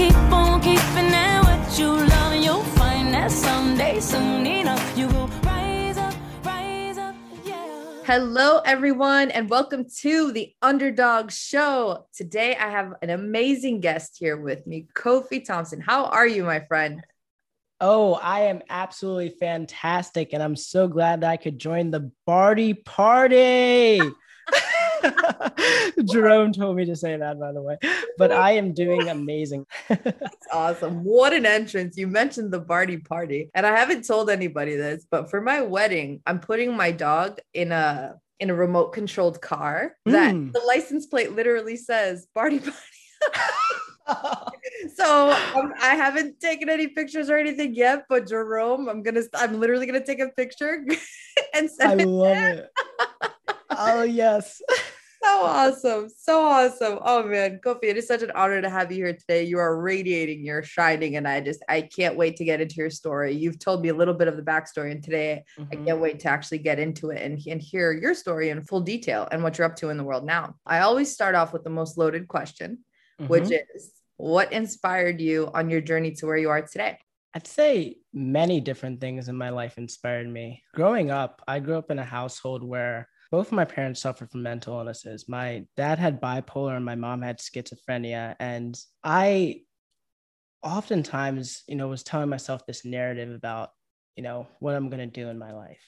They don't get to run. This goes up to the underdog. Keep on keeping at what you love, and you'll find that someday, soon enough, you will rise up, rise up, yeah. Hello, everyone, and welcome to the Underdog Show. Today, I have an amazing guest here with me, Kofi Thompson. How are you, my friend? Oh, I am absolutely fantastic. And I'm so glad that I could join the Barty party. Jerome told me to say that, by the way. But I am doing amazing. That's awesome. What an entrance. You mentioned the Barty party, and I haven't told anybody this, but for my wedding, I'm putting my dog in a in a remote controlled car that Mm. the license plate literally says Barty party. so um, I haven't taken any pictures or anything yet, but Jerome, I'm gonna, I'm literally gonna take a picture and I send it. I love it. Oh, yes. So awesome, so awesome. Oh man, Kofi, it is such an honor to have you here today. You are radiating, you're shining, and I just, I can't wait to get into your story. You've told me a little bit of the backstory, and today I Mhm. can't wait to actually get into it and, and hear your story in full detail and what you're up to in the world now. I always start off with the most loaded question, which Mhm. is what inspired you on your journey to where you are today? I'd say many different things in my life inspired me. Growing up, I grew up in a household where both of my parents suffered from mental illnesses. My dad had bipolar and my mom had schizophrenia. And I oftentimes, you know, was telling myself this narrative about, you know, what I'm going to do in my life.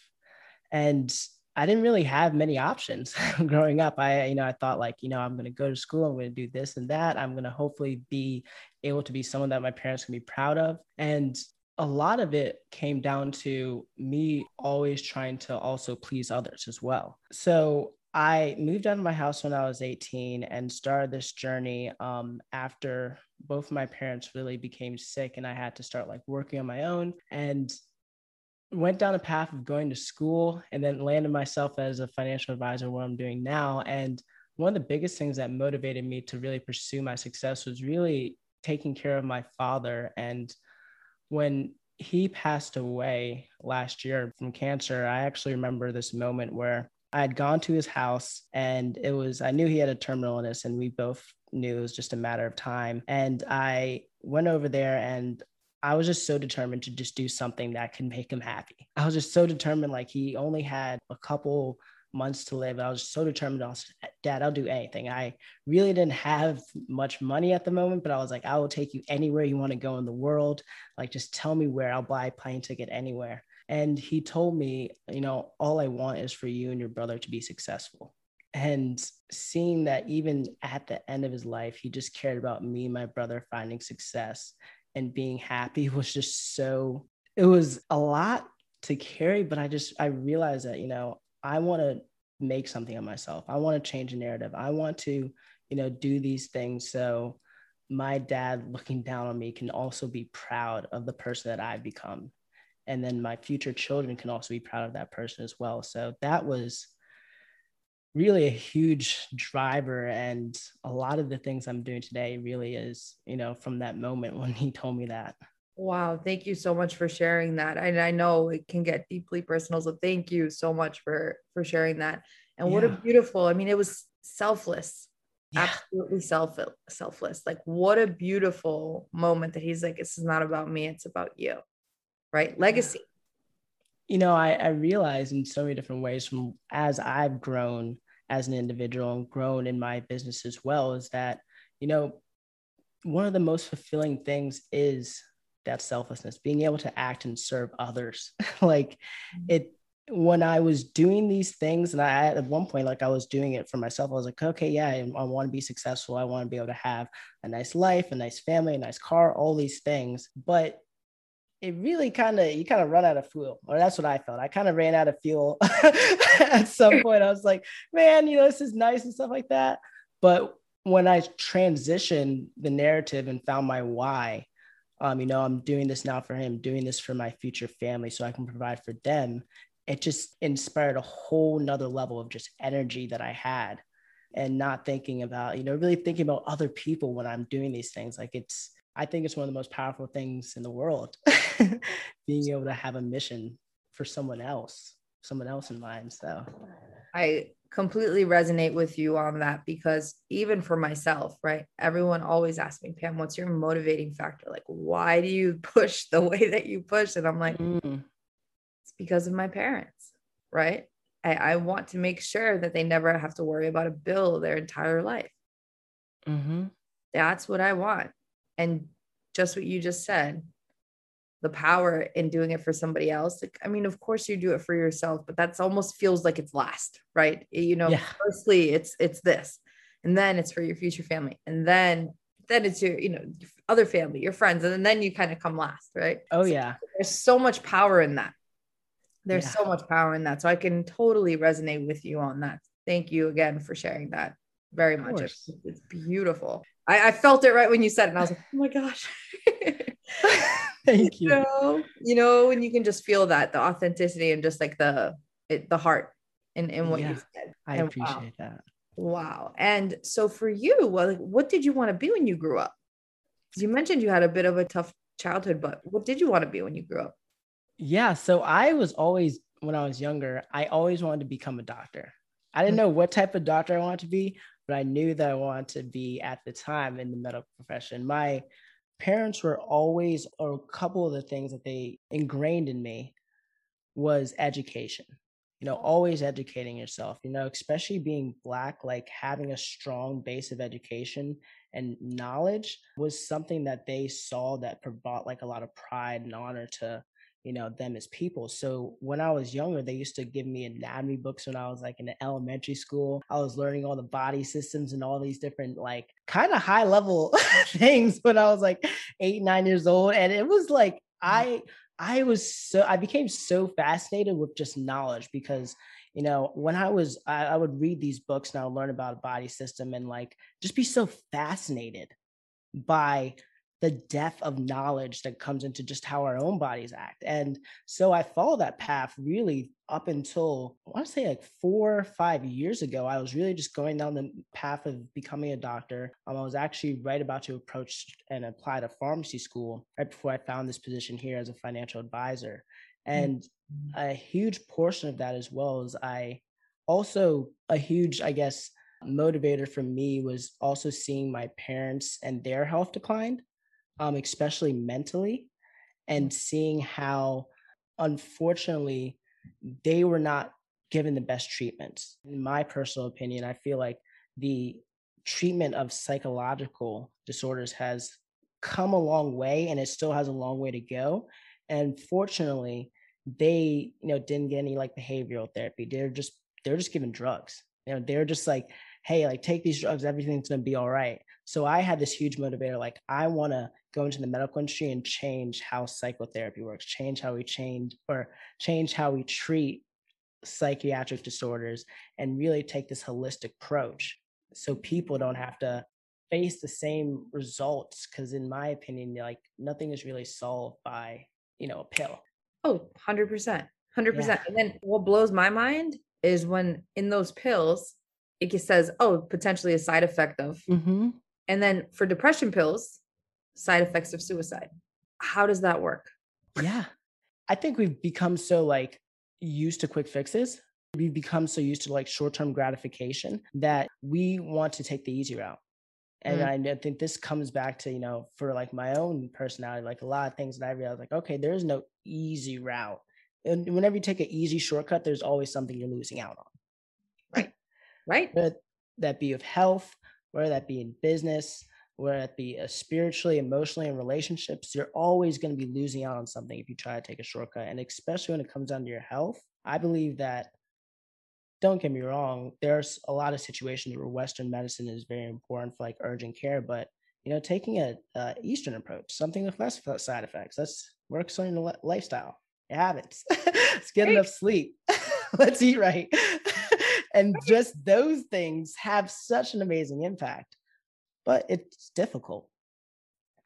And I didn't really have many options growing up. I, you know, I thought like, you know, I'm going to go to school, I'm going to do this and that. I'm going to hopefully be able to be someone that my parents can be proud of. And a lot of it came down to me always trying to also please others as well. So I moved out of my house when I was 18 and started this journey um, after both my parents really became sick and I had to start like working on my own and went down a path of going to school and then landed myself as a financial advisor, what I'm doing now. And one of the biggest things that motivated me to really pursue my success was really taking care of my father. And when he passed away last year from cancer, I actually remember this moment where I had gone to his house and it was, I knew he had a terminal illness and we both knew it was just a matter of time. And I went over there and I was just so determined to just do something that could make him happy. I was just so determined, like he only had a couple months to live. I was so determined. I was, Dad, I'll do anything. I really didn't have much money at the moment, but I was like, I will take you anywhere you want to go in the world. Like, just tell me where. I'll buy a plane ticket anywhere. And he told me, you know, all I want is for you and your brother to be successful. And seeing that even at the end of his life, he just cared about me and my brother finding success and being happy was just so, it was a lot to carry, but I just, I realized that, you know, I want to make something of myself. I want to change a narrative. I want to, you know, do these things so my dad looking down on me can also be proud of the person that I've become. And then my future children can also be proud of that person as well. So that was really a huge driver. And a lot of the things I'm doing today really is, you know, from that moment when he told me that. Wow, thank you so much for sharing that. And I know it can get deeply personal, so thank you so much for for sharing that. And what a beautiful, I mean, it was selfless. Yeah. Absolutely self selfless. Like what a beautiful moment that he's like, this is not about me, it's about you. Right? Legacy. you know, I, I realize in so many different ways from as I've grown as an individual and grown in my business as well is that, you know, one of the most fulfilling things is that selflessness, being able to act and serve others. like it, when I was doing these things, and I at one point, like I was doing it for myself, I was like, okay, yeah, I, I want to be successful. I want to be able to have a nice life, a nice family, a nice car, all these things. But it really kind of you kind of run out of fuel or that's what i felt i kind of ran out of fuel at some point i was like man you know this is nice and stuff like that but when I transitioned the narrative and found my why, um, you know, I'm doing this now for him, doing this for my future family so I can provide for them. It just inspired a whole nother level of just energy that I had and not thinking about, you know, really thinking about other people when I'm doing these things. Like it's, I think it's one of the most powerful things in the world, being able to have a mission for someone else, someone else in mind. So I completely resonate with you on that because even for myself, right? Everyone always asks me, Pam, what's your motivating factor? Like, why do you push the way that you push? And I'm like, mm. it's because of my parents, right? I, I, want to make sure that they never have to worry about a bill their entire life. Mm-hmm. That's what I want. And just what you just said, the power in doing it for somebody else. Like, I mean, of course you do it for yourself, but that's almost feels like it's last, right? You know, yeah. firstly, it's it's this, and then it's for your future family, and then then it's your, you know, other family, your friends, and then you kind of come last, right? Oh so yeah. There's so much power in that. There's yeah. so much power in that. So I can totally resonate with you on that. Thank you again for sharing that very much. It's, it's, beautiful. I, I, felt it right when you said it, and I was like, oh my gosh. Thank you. You know, you know, when you can just feel that the authenticity and just like the it, the heart in, in what yeah, you said. I and appreciate wow. that. Wow. And so for you, well, what did you want to be when you grew up? You mentioned you had a bit of a tough childhood, but what did you want to be when you grew up? Yeah. So I was always, when I was younger, I always wanted to become a doctor. I didn't mm. know what type of doctor I wanted to be, but I knew that I wanted to be at the time in the medical profession. My parents were always, or a couple of the things that they ingrained in me was education. You know, oh. always educating yourself, you know, especially being Black, like having a strong base of education and knowledge was something that they saw that brought like a lot of pride and honor to you know them as people. So when i was younger they used to give me anatomy books when i was like in elementary school. I was learning all the body systems and all these different like kind of high level things when i was like eight nine years old. And it was like mm. i i was so i became so fascinated with just knowledge because you know when i was I, I would read these books and i would learn about a body system and like just be so fascinated by the depth of knowledge that comes into just how our own bodies act. And so I followed that path really up until I want to say like four or five years ago. I was really just going down the path of becoming a doctor. Um, I was actually right about to approach and apply to pharmacy school right before I found this position here as a financial advisor. And mm-hmm. a huge portion of that as well is I also a huge, I guess, motivator for me was also seeing my parents and their health declined um, especially mentally, and seeing how, unfortunately, they were not given the best treatment. In my personal opinion, I feel like the treatment of psychological disorders has come a long way and it still has a long way to go. And fortunately, they, you know, didn't get any like behavioral therapy. They're just they're just given drugs. You know, they're just like, hey, like take these drugs, everything's gonna be all right. So I had this huge motivator, like I wanna go into the medical industry and change how psychotherapy works, change how we change or change how we treat psychiatric disorders and really take this holistic approach so people don't have to face the same results because in my opinion like nothing is really solved by you know a pill oh 100% 100% yeah. and then what blows my mind is when in those pills it says oh potentially a side effect of mm-hmm. And then for depression pills side effects of suicide. How does that work? Yeah. I think we've become so like used to quick fixes. We've become so used to like short term gratification that we want to take the easy route. And mm. I think this comes back to, you know, for like my own personality, like a lot of things that I realized, like, okay, there's no easy route. And whenever you take an easy shortcut, there's always something you're losing out on. Right. Right. Whether that be of health, whether that be in business, whether that be uh, spiritually, emotionally, in relationships, you're always going to be losing out on something if you try to take a shortcut. And especially when it comes down to your health, I believe that, don't get me wrong, there's a lot of situations where Western medicine is very important for like urgent care, but you know, taking a, a Eastern approach, something with less side effects, that's works on your lifestyle, your habits. Let's get enough sleep. Let's eat right. and just those things have such an amazing impact but it's difficult.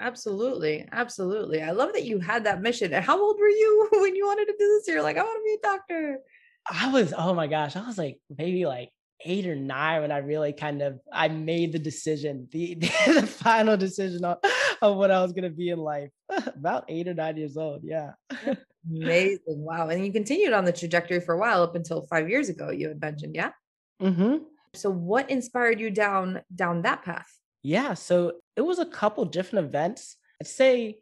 Absolutely. Absolutely. I love that you had that mission. And how old were you when you wanted to do this? You're like, I want to be a doctor. I was, oh my gosh, I was like maybe like eight or nine when I really kind of I made the decision, the the, final decision on, of what I was gonna be in life. About eight or nine years old. Yeah. Amazing. Wow. And you continued on the trajectory for a while up until five years ago, you had mentioned, yeah? Mm-hmm. So what inspired you down down that path? Yeah. So it was a couple different events. I'd say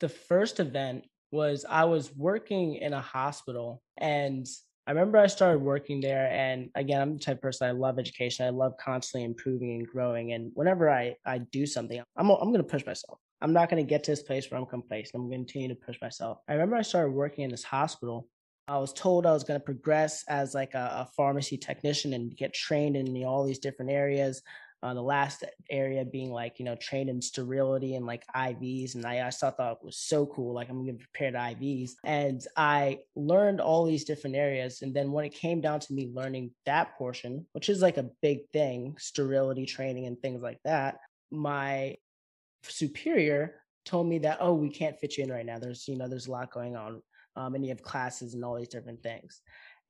the first event was I was working in a hospital and I remember I started working there, and again, I'm the type of person I love education. I love constantly improving and growing. And whenever I I do something, I'm I'm going to push myself. I'm not going to get to this place where I'm complacent. I'm going to continue to push myself. I remember I started working in this hospital. I was told I was going to progress as like a, a pharmacy technician and get trained in all these different areas. Uh, the last area being like you know trained in sterility and like IVs, and I, I thought that was so cool. Like I'm gonna prepare the IVs, and I learned all these different areas. And then when it came down to me learning that portion, which is like a big thing, sterility training and things like that, my superior told me that oh we can't fit you in right now. There's you know there's a lot going on, um, and you have classes and all these different things.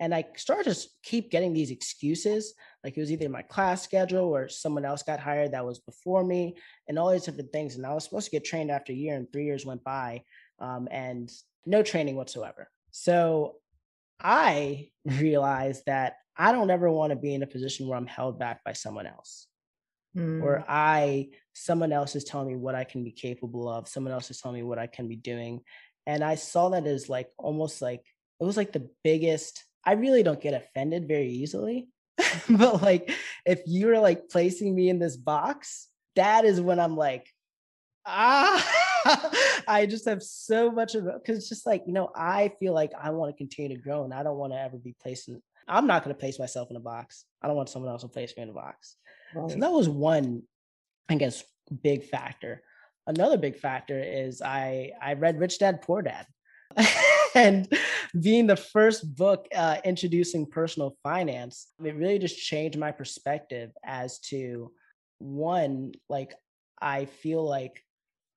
And I started to keep getting these excuses. Like it was either my class schedule or someone else got hired that was before me and all these different things. And I was supposed to get trained after a year and three years went by um, and no training whatsoever. So I realized that I don't ever want to be in a position where I'm held back by someone else. Mm. Or I, someone else is telling me what I can be capable of. Someone else is telling me what I can be doing. And I saw that as like almost like it was like the biggest I really don't get offended very easily. but like if you're like placing me in this box, that is when I'm like, ah, I just have so much of it because it's just like, you know, I feel like I want to continue to grow and I don't want to ever be placed in, I'm not going to place myself in a box. I don't want someone else to place me in a box. Right. So that was one, I guess, big factor. Another big factor is I I read Rich Dad Poor Dad. and being the first book uh, introducing personal finance, it really just changed my perspective as to one, like, I feel like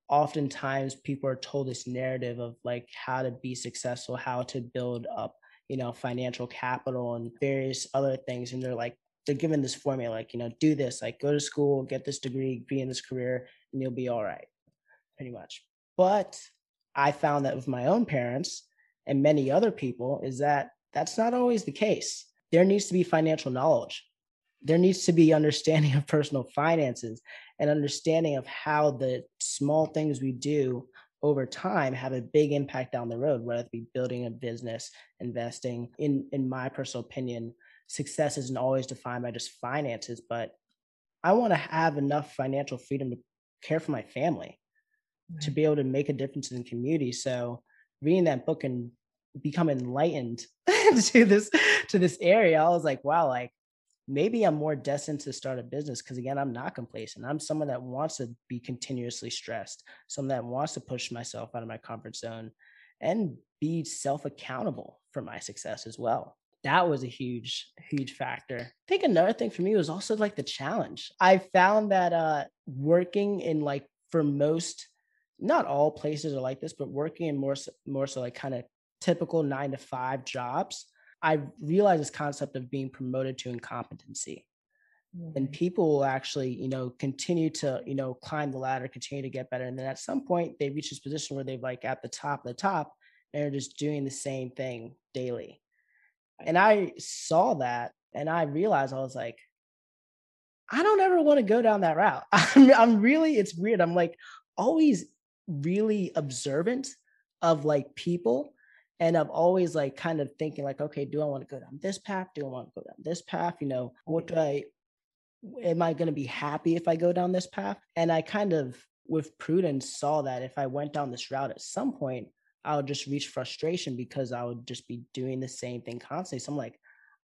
oftentimes people are told this narrative of like how to be successful, how to build up, you know, financial capital and various other things. And they're like, they're given this formula, like, you know, do this, like go to school, get this degree, be in this career, and you'll be all right, pretty much. But I found that with my own parents, and many other people is that that's not always the case. There needs to be financial knowledge. There needs to be understanding of personal finances and understanding of how the small things we do over time have a big impact down the road, whether it be building a business, investing. In in my personal opinion, success isn't always defined by just finances, but I want to have enough financial freedom to care for my family, right. to be able to make a difference in the community. So reading that book and become enlightened to this to this area i was like wow like maybe i'm more destined to start a business because again i'm not complacent i'm someone that wants to be continuously stressed someone that wants to push myself out of my comfort zone and be self accountable for my success as well that was a huge huge factor i think another thing for me was also like the challenge i found that uh working in like for most not all places are like this, but working in more more so like kind of typical nine to five jobs, I realized this concept of being promoted to incompetency. Mm-hmm. And people will actually, you know, continue to, you know, climb the ladder, continue to get better. And then at some point they reach this position where they're like at the top of the top and they're just doing the same thing daily. And I saw that and I realized I was like, I don't ever want to go down that route. I'm, I'm really, it's weird. I'm like always really observant of like people and i'm always like kind of thinking like okay do i want to go down this path do i want to go down this path you know what do i am i going to be happy if i go down this path and i kind of with prudence saw that if i went down this route at some point i would just reach frustration because i would just be doing the same thing constantly so i'm like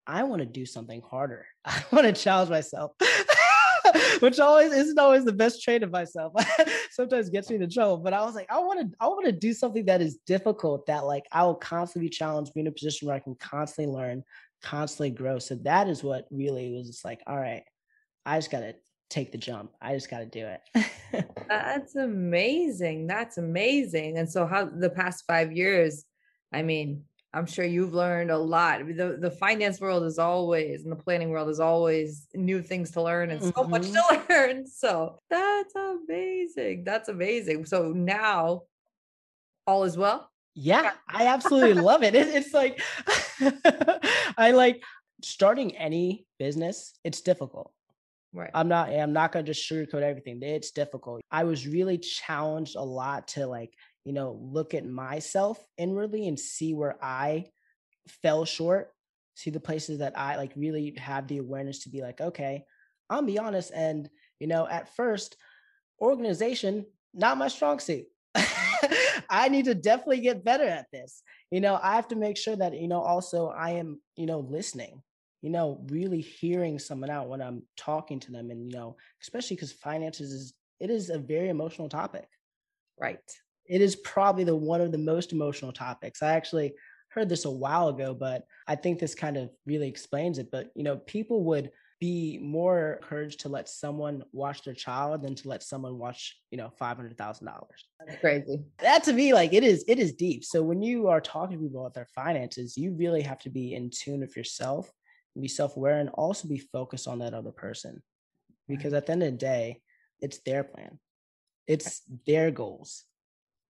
i want to do something harder i want to challenge myself which always isn't always the best trait of myself. Sometimes gets me into trouble. But I was like, I want to, I want to do something that is difficult. That like I will constantly be challenged, be in a position where I can constantly learn, constantly grow. So that is what really was just like, all right, I just gotta take the jump. I just got to do it. That's amazing. That's amazing. And so, how the past five years, I mean, I'm sure you've learned a lot. The the finance world is always and the planning world is always new things to learn and so mm-hmm. much to learn. So that's amazing. That's amazing. So now all is well. Yeah, I absolutely love it. it. It's like I like starting any business. It's difficult. Right. I'm not. I'm not gonna just sugarcoat everything. It's difficult. I was really challenged a lot to like you know, look at myself inwardly and see where I fell short, see the places that I like really have the awareness to be like, okay, I'll be honest. And, you know, at first, organization, not my strong suit. I need to definitely get better at this. You know, I have to make sure that, you know, also I am, you know, listening, you know, really hearing someone out when I'm talking to them. And, you know, especially because finances is, it is a very emotional topic. Right it is probably the one of the most emotional topics. I actually heard this a while ago, but I think this kind of really explains it. But you know, people would be more encouraged to let someone watch their child than to let someone watch, you know, five hundred thousand dollars. That's crazy. That to me, like it is, it is deep. So when you are talking to people about their finances, you really have to be in tune with yourself be self-aware and also be focused on that other person. Because at the end of the day, it's their plan. It's their goals.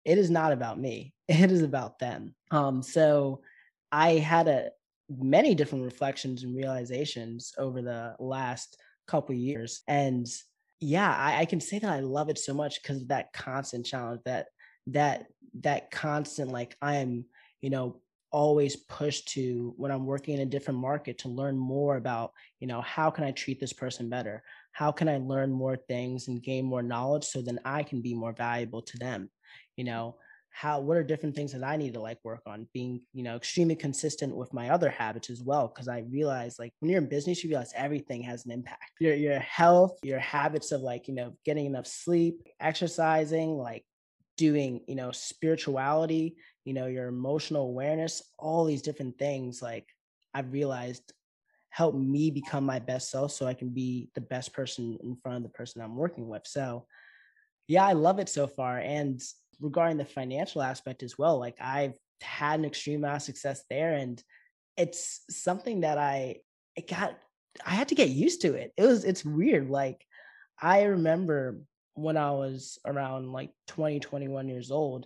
It is not about me. It is about them. Um so i had a many different reflections and realizations over the last couple years and yeah I, I, can say that i love it so much because of that constant challenge that that that constant like i am you know always push to when i'm working in a different market to learn more about you know how can i treat this person better? How can i learn more things and gain more knowledge so then i can be more valuable to them? You know how what are different things that i need to like work on? Being you know extremely consistent with my other habits as well because i realize like when you're in business you realize everything has an impact. Your your health your habits of like you know getting enough sleep exercising like doing you know spirituality you know your emotional awareness all these different things like i've realized help me become my best self so i can be the best person in front of the person i'm working with so yeah i love it so far and regarding the financial aspect as well, like I've had an extreme amount of success there, and it's something that I it got I had to get used to it. It was it's weird. Like I remember when I was around like 20, 21 years old,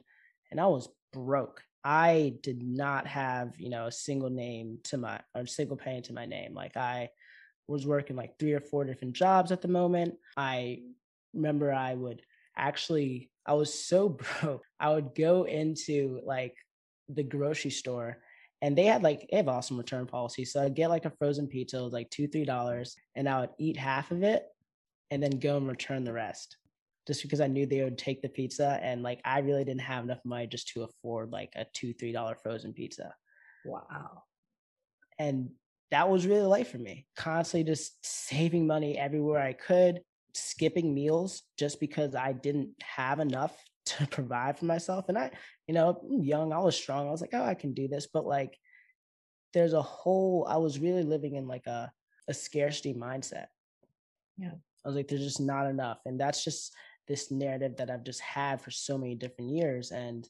and I was broke. I did not have, you know, a single name to my or single penny to my name. Like I was working like three or four different jobs at the moment. I remember I would actually I was so broke. I would go into like the grocery store and they had like they have awesome return policy. So I'd get like a frozen pizza, it was like two, three dollars, and I would eat half of it and then go and return the rest. Just because I knew they would take the pizza and like I really didn't have enough money just to afford like a two, three dollar frozen pizza. Wow. And that was really life for me. Constantly just saving money everywhere I could, skipping meals just because I didn't have enough to provide for myself. And I, you know, young, I was strong. I was like, oh, I can do this. But like, there's a whole, I was really living in like a, a scarcity mindset. Yeah. I was like, there's just not enough. And that's just this narrative that I've just had for so many different years. And,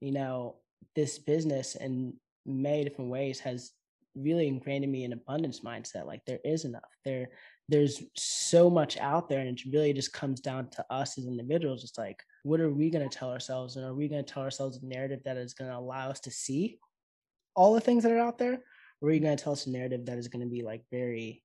you know, this business in many different ways has really ingrained in me an abundance mindset. Like there is enough. There there's so much out there and it really just comes down to us as individuals it's like what are we going to tell ourselves and are we going to tell ourselves a narrative that is going to allow us to see all the things that are out there or are you going to tell us a narrative that is going to be like very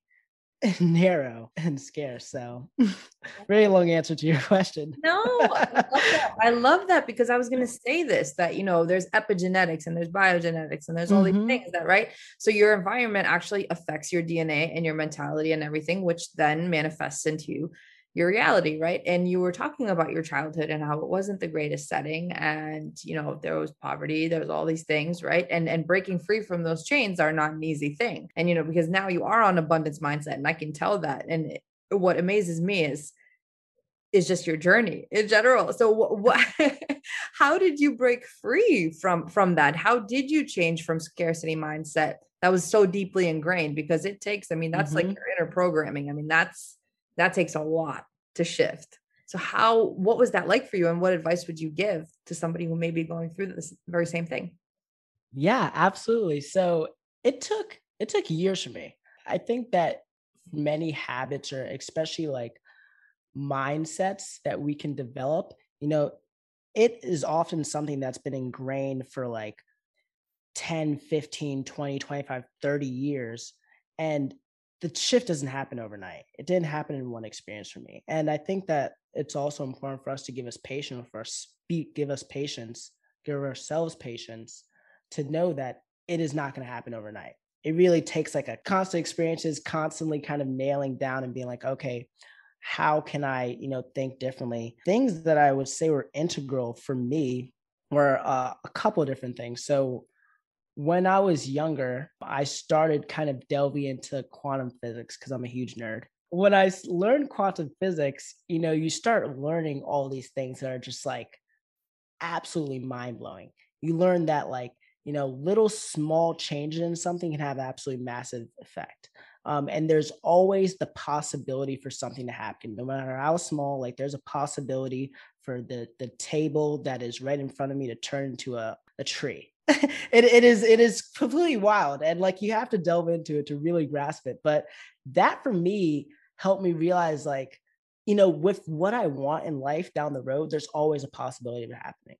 narrow and scarce. So, very long answer to your question. No, I love that. I love that because I was going to say this that, you know, there's epigenetics and there's biogenetics and there's all mm-hmm. these things that, right? So, your environment actually affects your DNA and your mentality and everything, which then manifests into you your reality right? And you were talking about your childhood and how it wasn't the greatest setting and you know there was poverty there was all these things right? And and breaking free from those chains are not an easy thing. And you know because now you are on abundance mindset and i can tell that. And it, what amazes me is is just your journey in general. So what, what how did you break free from from that? How did you change from scarcity mindset that was so deeply ingrained? Because it takes i mean that's mm-hmm. like your inner programming. I mean that's That takes a lot to shift. So how what was that like for you and what advice would you give to somebody who may be going through this very same thing? Yeah, absolutely. So it took it took years for me. I think that many habits or especially like mindsets that we can develop, you know, it is often something that's been ingrained for like 10, 15, 20, 25, 30 years. And the shift doesn't happen overnight. It didn't happen in one experience for me. And I think that it's also important for us to give us patience, for us speak, give us patience, give ourselves patience to know that it is not going to happen overnight. It really takes like a constant experiences, constantly kind of nailing down and being like, okay, how can I, you know, think differently? Things that I would say were integral for me were uh, a couple of different things. So when I was younger, I started kind of delving into quantum physics because I'm a huge nerd. When I learned quantum physics, you know, you start learning all these things that are just like absolutely mind blowing. You learn that, like, you know, little small changes in something can have absolutely massive effect. Um, and there's always the possibility for something to happen, no matter how small. Like, there's a possibility for the the table that is right in front of me to turn into a, a tree it, it is it is completely wild and like you have to delve into it to really grasp it but that for me helped me realize like you know with what i want in life down the road there's always a possibility of it happening.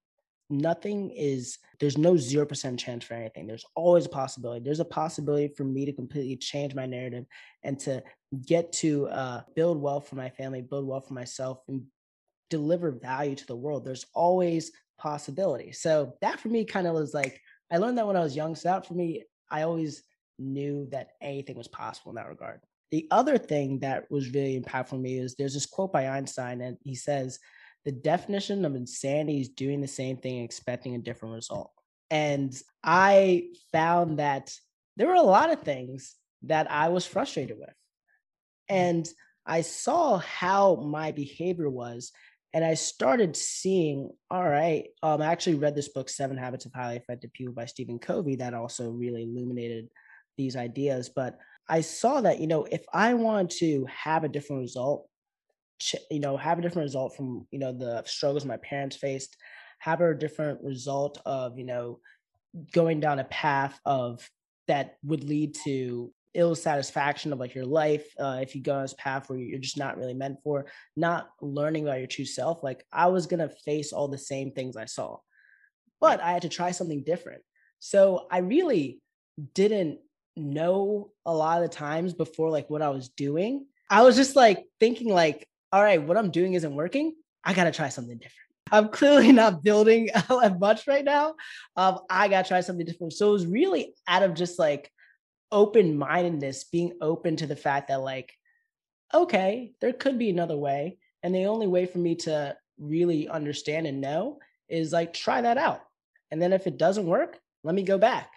Nothing is there's no 0% chance for anything. There's always a possibility. There's a possibility for me to completely change my narrative and to get to uh, build wealth for my family build wealth for myself and deliver value to the world. There's always possibility. So that for me kind of was like I learned that when I was young. So that for me, I always knew that anything was possible in that regard. The other thing that was really impactful for me is there's this quote by Einstein, and he says, The definition of insanity is doing the same thing and expecting a different result. And I found that there were a lot of things that I was frustrated with. Mm. And I saw how my behavior was and I started seeing, all right, um, I actually read this book, Seven Habits of Highly Effective People by Stephen Covey, that also really illuminated these ideas. But I saw that, you know, if I want to have a different result, you know, have a different result from, you know, the struggles my parents faced, have a different result of, you know, going down a path of that would lead to ill satisfaction of like your life uh, if you go on this path where you're just not really meant for not learning about your true self like i was gonna face all the same things i saw. But i had to try something different. So i really didn't know a lot of the times before like what i was doing. I was just like thinking like all right what i'm doing isn't working. I gotta try something different. I'm clearly not building much right now. Um, I gotta try something different. So it was really out of just like open mindedness, being open to the fact that, like, okay, there could be another way. And the only way for me to really understand and know is like try that out. And then if it doesn't work, let me go back.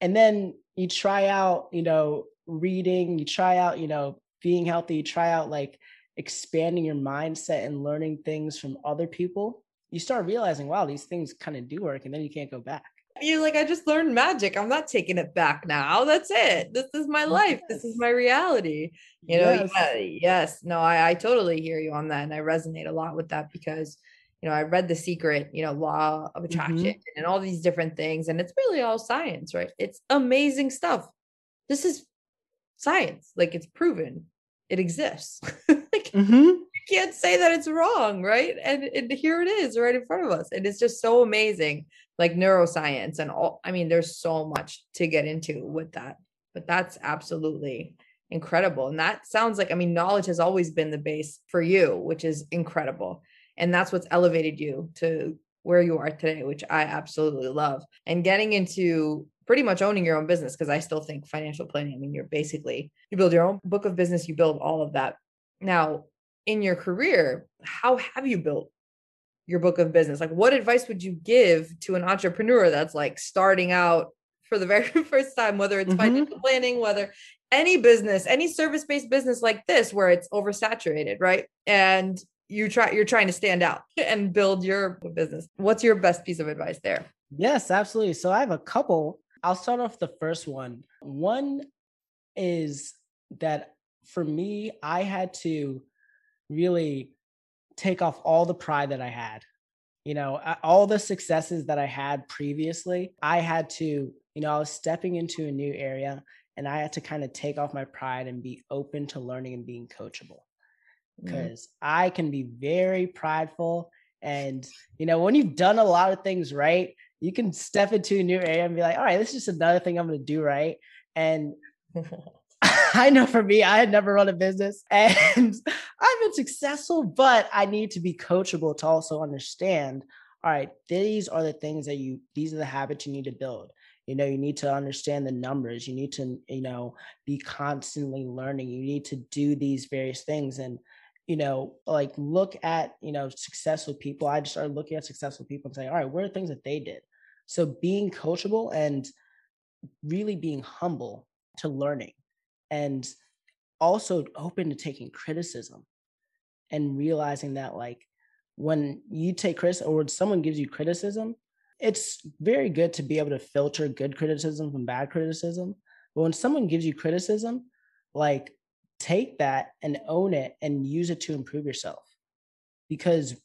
And then you try out, you know, reading, you try out, you know, being healthy, you try out like expanding your mindset and learning things from other people. You start realizing, wow, these things kind of do work. And then you can't go back you're like, I just learned magic. I'm not taking it back now. That's it. This is my life. Yes. This is my reality. You know, yes. Yeah, yes. No, I, I totally hear you on that. And I resonate a lot with that because, you know, I read The Secret, you know, law of attraction mm-hmm. and all these different things. And it's really all science, right? It's amazing stuff. This is science. Like it's proven it exists. like, mm-hmm can't say that it's wrong, right? And, and here it is right in front of us. And it's just so amazing, like neuroscience and all. I mean, there's so much to get into with that, but that's absolutely incredible. And that sounds like, I mean, knowledge has always been the base for you, which is incredible. And that's what's elevated you to where you are today, which I absolutely love. And getting into pretty much owning your own business, because I still think financial planning, I mean, you're basically, you build your own book of business, you build all of that. Now, in your career, how have you built your book of business? Like, what advice would you give to an entrepreneur that's like starting out for the very first time, whether it's mm-hmm. financial planning, whether any business, any service-based business like this, where it's oversaturated, right? And you try you're trying to stand out and build your business. What's your best piece of advice there? Yes, absolutely. So I have a couple. I'll start off the first one. One is that for me, I had to really take off all the pride that I had. You know, all the successes that I had previously, I had to, you know, I was stepping into a new area and I had to kind of take off my pride and be open to learning and being coachable. Because mm-hmm. I can be very prideful. And, you know, when you've done a lot of things right, you can step into a new area and be like, all right, this is just another thing I'm going to do right. And I know for me, I had never run a business and I've been successful, but I need to be coachable to also understand all right, these are the things that you, these are the habits you need to build. You know, you need to understand the numbers. You need to, you know, be constantly learning. You need to do these various things. And, you know, like look at, you know, successful people. I just started looking at successful people and saying, all right, what are things that they did? So being coachable and really being humble to learning and also open to taking criticism and realizing that like when you take criticism or when someone gives you criticism it's very good to be able to filter good criticism from bad criticism but when someone gives you criticism like take that and own it and use it to improve yourself because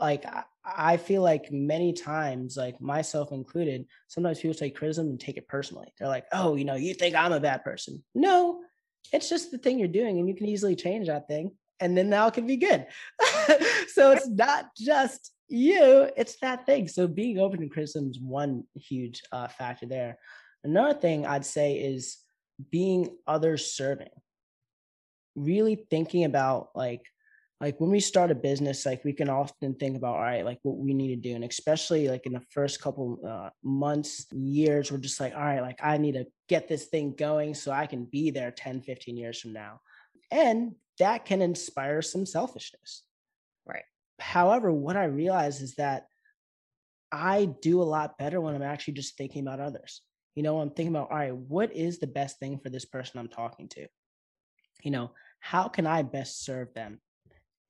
like I feel like many times, like myself included, sometimes people take criticism and take it personally. They're like, oh, you know, you think I'm a bad person. No, it's just the thing you're doing, and you can easily change that thing, and then now it can be good. so it's not just you, it's that thing. So being open to criticism is one huge uh, factor there. Another thing I'd say is being other serving. Really thinking about like like when we start a business like we can often think about all right like what we need to do and especially like in the first couple uh, months years we're just like all right like i need to get this thing going so i can be there 10 15 years from now. And that can inspire some selfishness. Right. However what i realize is that i do a lot better when i'm actually just thinking about others. You know i'm thinking about all right what is the best thing for this person i'm talking to? You know how can i best serve them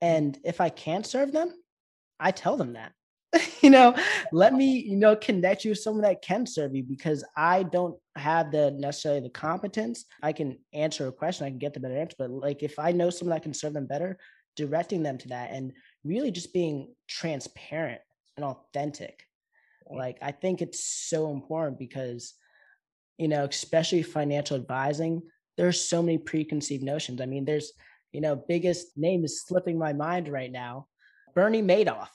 and if I can't serve them, I tell them that. you know, let me, you know, connect you with someone that can serve you because I don't have the necessarily the competence. I can answer a question, I can get the better answer. But like if I know someone that can serve them better, directing them to that and really just being transparent and authentic. Like I think it's so important because, you know, especially financial advising, there's so many preconceived notions. I mean, there's you know, biggest name is slipping my mind right now. Bernie Madoff.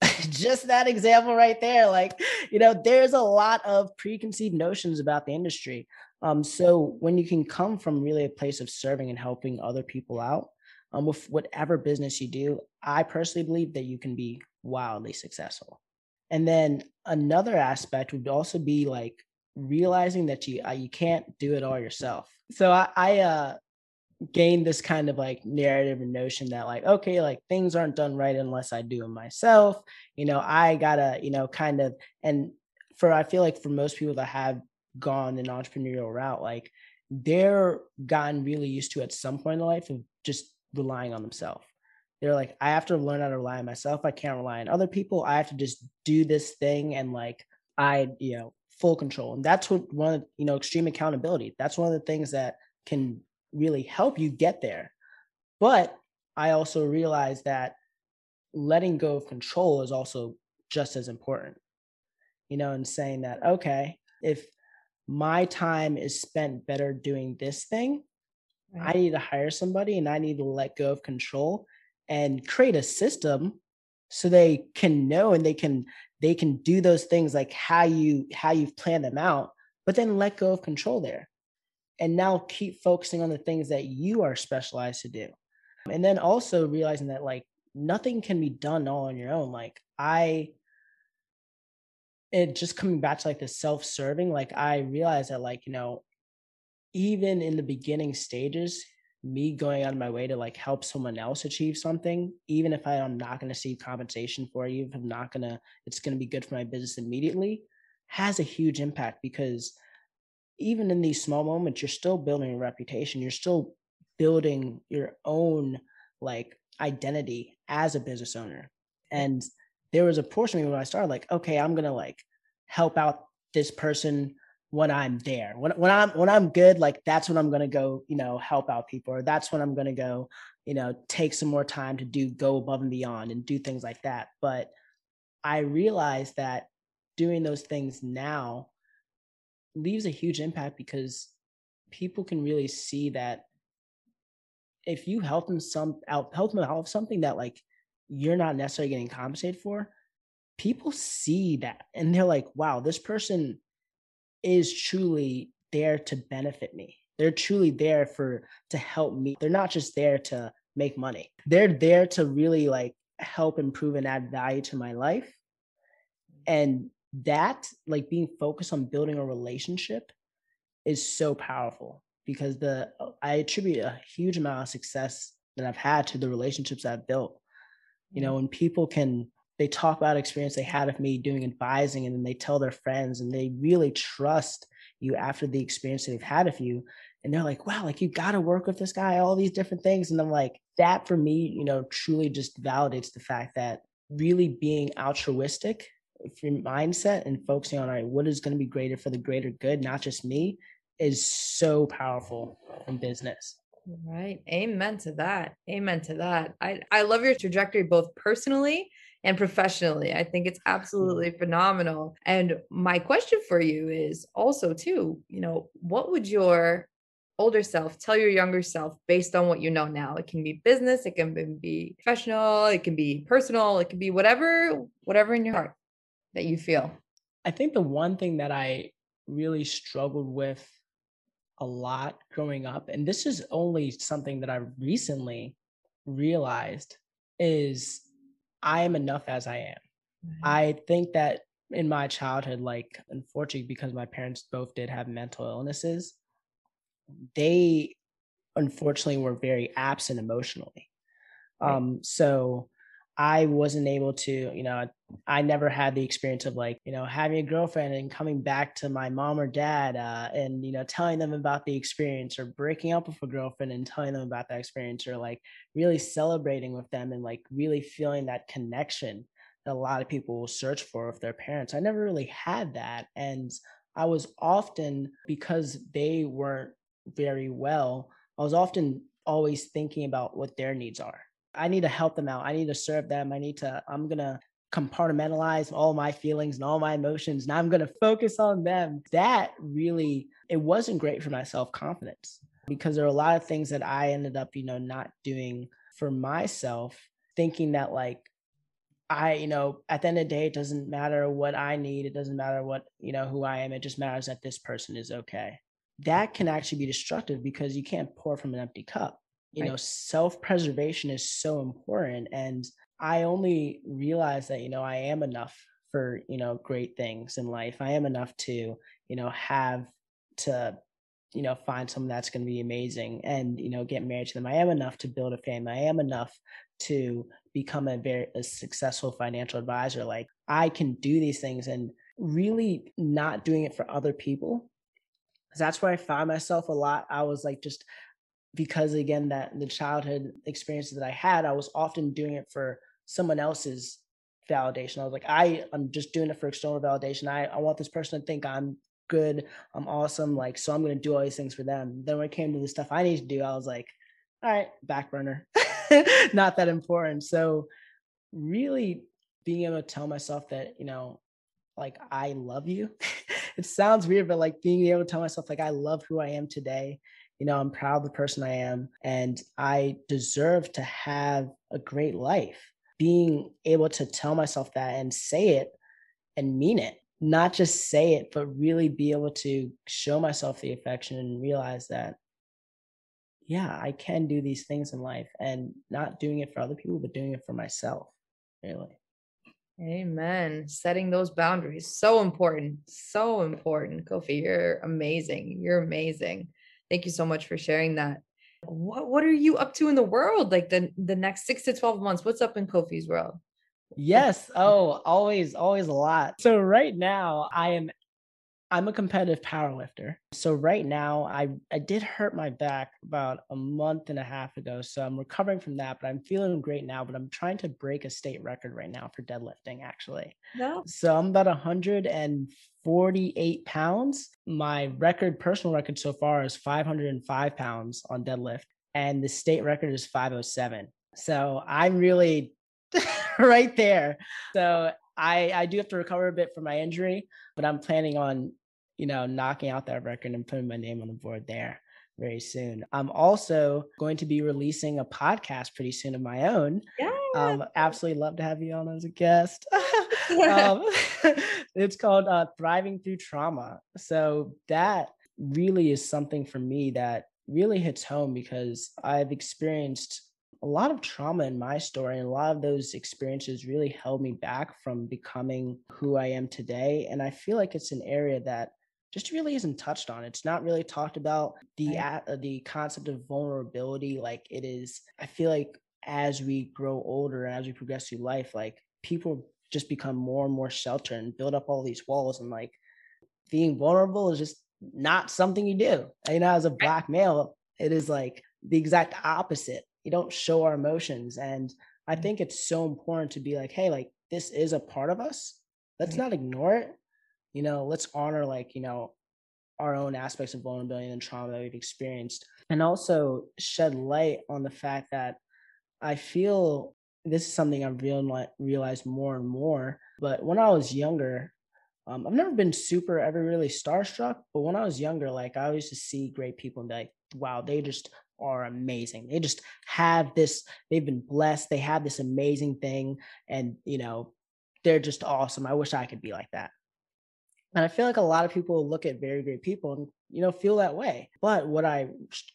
Just that example right there. Like, you know, there's a lot of preconceived notions about the industry. Um, so when you can come from really a place of serving and helping other people out, um, with whatever business you do, I personally believe that you can be wildly successful. And then another aspect would also be like realizing that you uh, you can't do it all yourself. So I, I uh, gain this kind of like narrative and notion that like okay like things aren't done right unless i do them myself. You know i gotta you know kind of and for i feel like for most people that have gone an entrepreneurial route like they're gotten really used to at some point in life of just relying on themselves. They're like i have to learn how to rely on myself. I can't rely on other people. I have to just do this thing and like i you know full control. And that's what one you know extreme accountability. That's one of the things that can really help you get there. But I also realize that letting go of control is also just as important. You know, and saying that, okay, if my time is spent better doing this thing, right. I need to hire somebody and I need to let go of control and create a system so they can know and they can they can do those things like how you how you've planned them out but then let go of control there and now keep focusing on the things that you are specialized to do. And then also realizing that like nothing can be done all on your own. Like i it just coming back to like the self-serving like i realized that like you know even in the beginning stages me going out of my way to like help someone else achieve something even if i'm not going to see compensation for it even if i'm not going to it's going to be good for my business immediately has a huge impact because even in these small moments, you're still building a reputation. You're still building your own like identity as a business owner. And there was a portion of me when I started, like, okay, I'm gonna like help out this person when I'm there. When when I'm when I'm good, like that's when I'm gonna go, you know, help out people, or that's when I'm gonna go, you know, take some more time to do go above and beyond and do things like that. But I realized that doing those things now leaves a huge impact because people can really see that if you help them some out help them out of something that like you're not necessarily getting compensated for, people see that and they're like, wow, this person is truly there to benefit me. They're truly there for to help me. They're not just there to make money. They're there to really like help improve and add value to my life. And that like being focused on building a relationship is so powerful because the I attribute a huge amount of success that I've had to the relationships I've built. You know, mm-hmm. when people can they talk about experience they had of me doing advising and then they tell their friends and they really trust you after the experience they've had of you and they're like wow like you got to work with this guy all these different things and i'm like that for me you know truly just validates the fact that really being altruistic your mindset and focusing on all right what is going to be greater for the greater good not just me is so powerful in business right amen to that amen to that i i love your trajectory both personally and professionally. I think it's absolutely phenomenal. And my question for you is also too, you know, what would your older self tell your younger self based on what you know now? It can be business, it can be professional, it can be personal, it can be whatever whatever in your heart that you feel. I think the one thing that I really struggled with a lot growing up and this is only something that I recently realized is I am enough as I am. Mm-hmm. I think that in my childhood, like unfortunately, because my parents both did have mental illnesses, they unfortunately were very absent emotionally. Right. Um, so I wasn't able to, you know, I never had the experience of like, you know, having a girlfriend and coming back to my mom or dad uh, and, you know, telling them about the experience or breaking up with a girlfriend and telling them about that experience or like really celebrating with them and like really feeling that connection that a lot of people will search for with their parents. I never really had that. And I was often, because they weren't very well, I was often always thinking about what their needs are I need to help them out. I need to serve them. I need to, I'm going to compartmentalize all my feelings and all my emotions and I'm going to focus on them. That really, it wasn't great for my self confidence because there are a lot of things that I ended up, you know, not doing for myself, thinking that like, I, you know, at the end of the day, it doesn't matter what I need. It doesn't matter what, you know, who I am. It just matters that this person is okay. That can actually be destructive because you can't pour from an empty cup you right. know self-preservation is so important and i only realize that you know i am enough for you know great things in life. I am enough to you know have to you know find someone that's going to be amazing and you know get married to them. I am enough to build a family. I am enough to become a very a successful financial advisor. Like i can do these things and really not doing it for other people. That's where i found myself a lot. I was like just because again that the childhood experiences that i had i was often doing it for someone else's validation. I was like i i'm just doing it for external validation. I, I want this person to think i'm good i'm awesome like so i'm to do all these things for them. Then when it came to the stuff i need to do i was like all right back burner. Not that important. So really being able to tell myself that you know like i love you. It sounds weird but like being able to tell myself like i love who i am today. You know, I'm proud of the person I am and I deserve to have a great life. Being able to tell myself that and say it and mean it, not just say it, but really be able to show myself the affection and realize that, yeah, I can do these things in life and not doing it for other people, but doing it for myself, really. Amen. Setting those boundaries. So important. So important. Kofi, you're amazing. You're amazing. Thank you so much for sharing that. What what are you up to in the world? Like the the next six to twelve months? What's up in Kofi's world? Yes. Oh, always, always a lot. So right now I am I'm a competitive power lifter. So right now I I did hurt my back about a month and a half ago. So I'm recovering from that, but I'm feeling great now, but I'm trying to break a state record right now for deadlifting actually. No. So I'm about 148 pounds. My record personal record so far is 505 pounds on deadlift and the state record is 507. So I'm really right there. So I I do have to recover a bit from my injury, but I'm planning on you know, knocking out that record and putting my name on the board there very soon. I'm also going to be releasing a podcast pretty soon of my own. Yeah. Um, absolutely love to have you on as a guest. um, it's called uh, Thriving Through Trauma. So that really is something for me that really hits home because I've experienced a lot of trauma in my story and a lot of those experiences really held me back from becoming who I am today and I feel like it's an area that just really isn't touched on. It's not really talked about the right. uh, the concept of vulnerability like it is. I feel like as we grow older and as we progress through life, like people just become more and more sheltered and build up all these walls and like being vulnerable is just not something you do. You know, as a black male, it is like the exact opposite. You don't show our emotions. And I mm. think it's so important to be like, hey, like this is a part of us. Let's not ignore it you know let's honor like you know our own aspects of vulnerability and trauma that we've experienced and also shed light on the fact that i feel this is something i've real, realized more and more but when i was younger um, i've never been super ever really starstruck but when i was younger like i used to see great people and be like wow they just are amazing. They just have this they've been blessed they have this amazing thing and you know they're just awesome. I wish i could be like that and I feel like a lot of people look at very great people and, you know, feel that way. But what I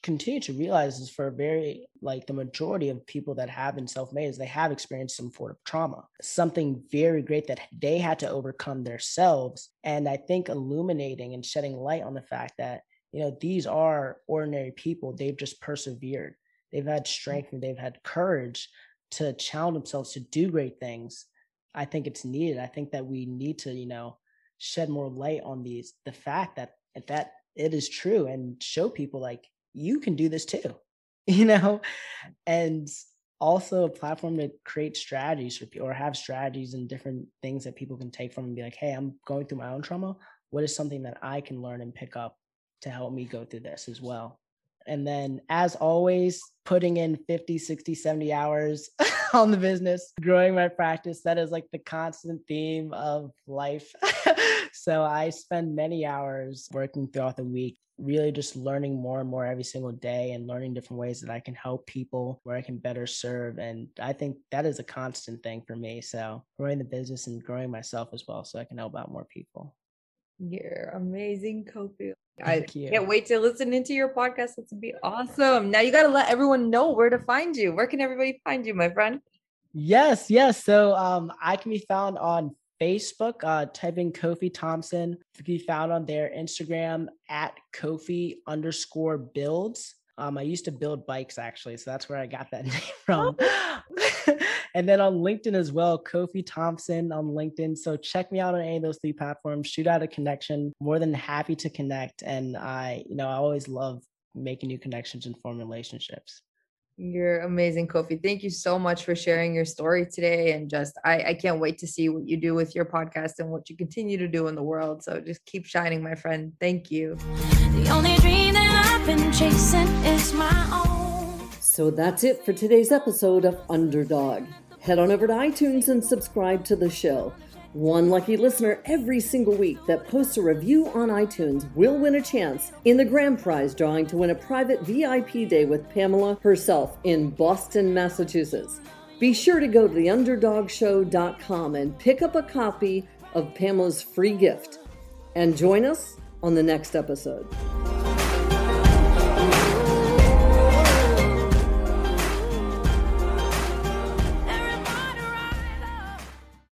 continue to realize is for very, like the majority of people that have been self made, is they have experienced some sort of trauma, something very great that they had to overcome themselves. And I think illuminating and shedding light on the fact that, you know, these are ordinary people. They've just persevered, they've had mm. strength and they've had courage to challenge themselves to do great things. I think it's needed. I think that we need to, you know, shed more light on these the fact that that it is true and show people like you can do this too you know? And also a platform to create strategies for people or have strategies and different things that people can take from and be like hey i'm going through my own trauma. What is something that i can learn and pick up to help me go through this as well? And then as always putting in 50 60 70 hours on the business growing my practice that is like the constant theme of life so i spend many hours working throughout the week really just learning more and more every single day and learning different ways that i can help people where i can better serve and i think that is a constant thing for me so growing the business and growing myself as well so i can help out more people you're amazing, Kofi. I can't wait to listen into your podcast. It's going to be awesome. Now you got to let everyone know where to find you. Where can everybody find you, my friend? Yes, yes. So um, I can be found on Facebook, uh, type in Kofi Thompson. You can be found on their Instagram at Kofi underscore builds. Um, I used to build bikes actually, so that's where I got that name from. and then on LinkedIn as well, Kofi Thompson on LinkedIn. So check me out on any of those three platforms. Shoot out a connection. More than happy to connect. And I, you know, I always love making new connections and forming relationships. You're amazing, Kofi. Thank you so much for sharing your story today. And just, I, I can't wait to see what you do with your podcast and what you continue to do in the world. So just keep shining, my friend. Thank you. The only dream that I've been chasing is my own. So that's it for today's episode of Underdog. Head on over to iTunes and subscribe to the show. One lucky listener every single week that posts a review on iTunes will win a chance in the grand prize drawing to win a private VIP day with Pamela herself in Boston, Massachusetts. Be sure to go to theunderdogshow.com and pick up a copy of Pamela's free gift. And join us on the next episode.